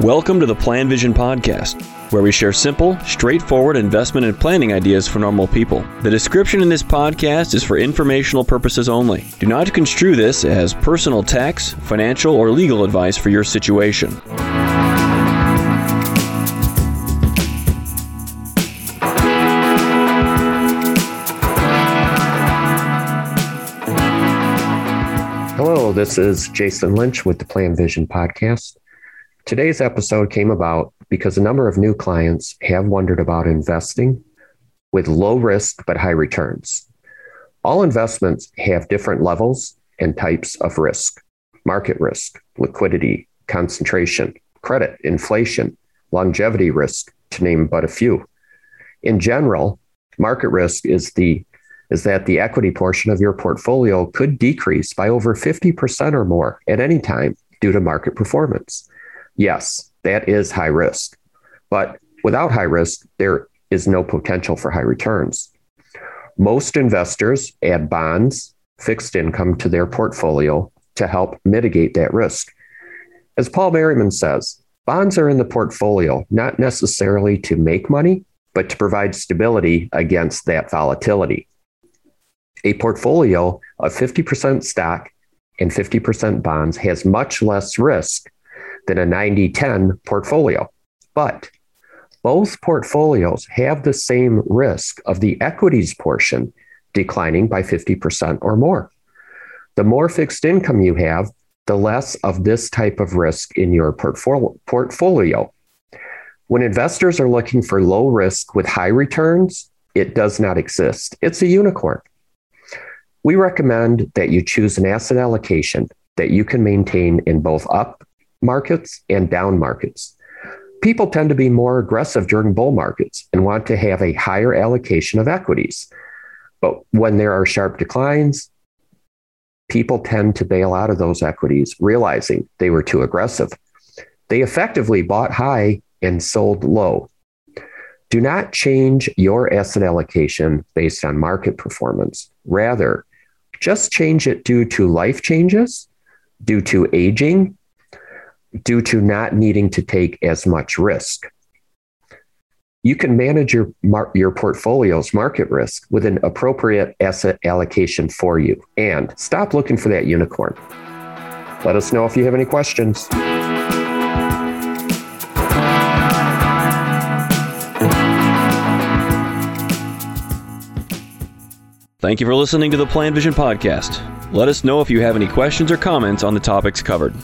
Welcome to the PlanVision Podcast, where we share simple, straightforward investment and planning ideas for normal people. The description in this podcast is for informational purposes only. Do not construe this as personal tax, financial, or legal advice for your situation. Hello, this is Jason Lynch with the PlanVision Podcast. Today's episode came about because a number of new clients have wondered about investing with low risk but high returns. All investments have different levels and types of risk market risk, liquidity, concentration, credit, inflation, longevity risk, to name but a few. In general, market risk is the is that the equity portion of your portfolio could decrease by over 50% or more at any time due to market performance. Yes, that is high risk. But without high risk, there is no potential for high returns. Most investors add bonds, fixed income to their portfolio to help mitigate that risk. As Paul Merriman says, bonds are in the portfolio not necessarily to make money, but to provide stability against that volatility a portfolio of 50% stock and 50% bonds has much less risk than a 90 10 portfolio. But both portfolios have the same risk of the equities portion declining by 50% or more. The more fixed income you have, the less of this type of risk in your portfolio. When investors are looking for low risk with high returns, it does not exist. It's a unicorn. We recommend that you choose an asset allocation that you can maintain in both up markets and down markets. People tend to be more aggressive during bull markets and want to have a higher allocation of equities. But when there are sharp declines, people tend to bail out of those equities, realizing they were too aggressive. They effectively bought high and sold low. Do not change your asset allocation based on market performance. Rather, just change it due to life changes, due to aging, due to not needing to take as much risk. You can manage your, your portfolio's market risk with an appropriate asset allocation for you and stop looking for that unicorn. Let us know if you have any questions. Thank you for listening to the PlanVision Podcast. Let us know if you have any questions or comments on the topics covered.